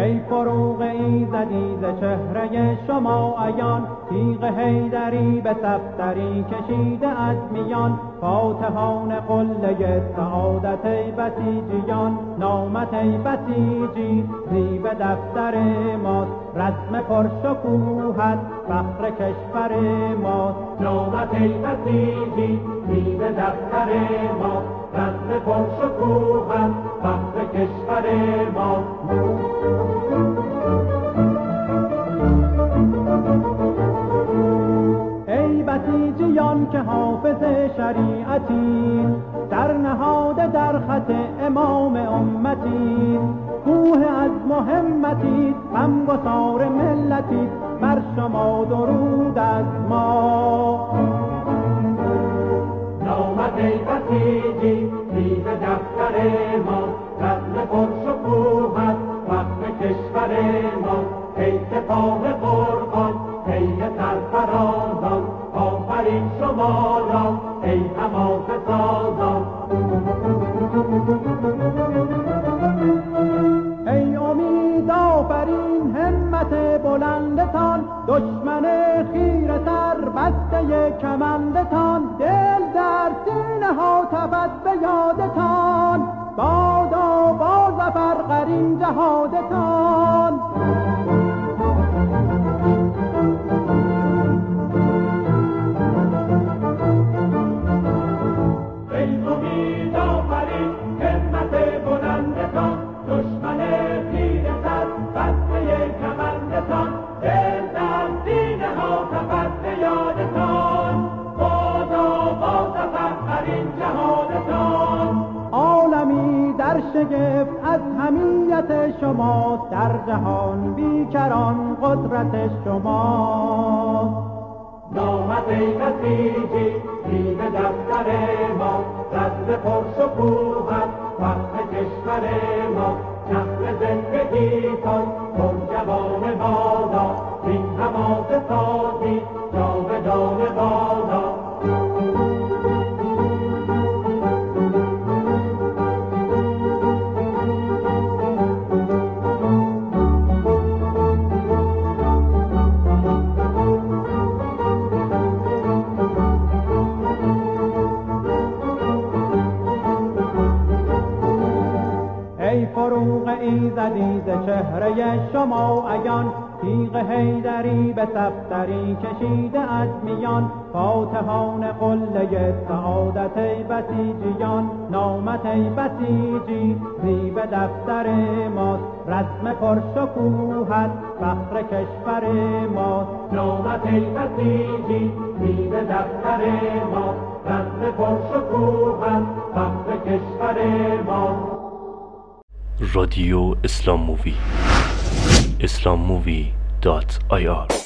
ای فروغ ای زدیز چهره شما ایان، تیغ هیدری به سفتری کشیده از میان. فاتحان قله سعادت ای بسیجیان نامت ای بسیجی زیب دفتر ما، رسم پرشکوهت فخر کشور ماست. نامت ای بسیجی زیب دفتر ماست. رسم پرشکوهت فخر کشور ما. که حافظ شریعتی. در نهاد در خط امام امتی. کوه از محمتی غم گسار ملتی. بر شما درود از ما. نامت ای بسیجی زیر دفتر ما. رسم پرشکوهت وقت کشور ما. ای سپاه قربان ای سرفرازان. آفرین شما را ای حماس سازان ای امید همت بلندتان دشمن خیر سر بسته کمندتان دل در سینه ها تفت به یادتان بادا با زفر قرین جهادتان شگفت از همیت شما در جهان بیکران قدرت شما نامت ای بسیجی دفتر ما رد پرشکوهت وقت ایزدی ز چهره شما ایان تیغ هیدری به سفتری کشیده از میان. فاتحان قله سعادت ای بسیجیان نامت ای بسیجی زیب دفتر ماست. رسم پرشکوهت فخر کشور ماست. نامت ای بسیجی زیب دفتر ماست. رسم پرشکوهت فخر کشور ماست. رادیو اسلام Movie. اسلام Movie dot IR.